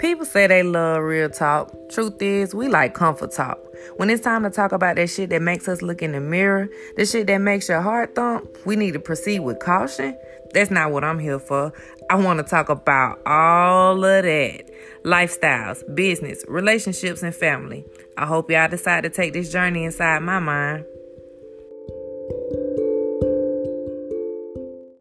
People say they love real talk. Truth is, we like comfort talk. When it's time to talk about that shit that makes us look in the mirror, the shit that makes your heart thump, we need to proceed with caution. That's not what I'm here for. I want to talk about all of that lifestyles, business, relationships, and family. I hope y'all decide to take this journey inside my mind.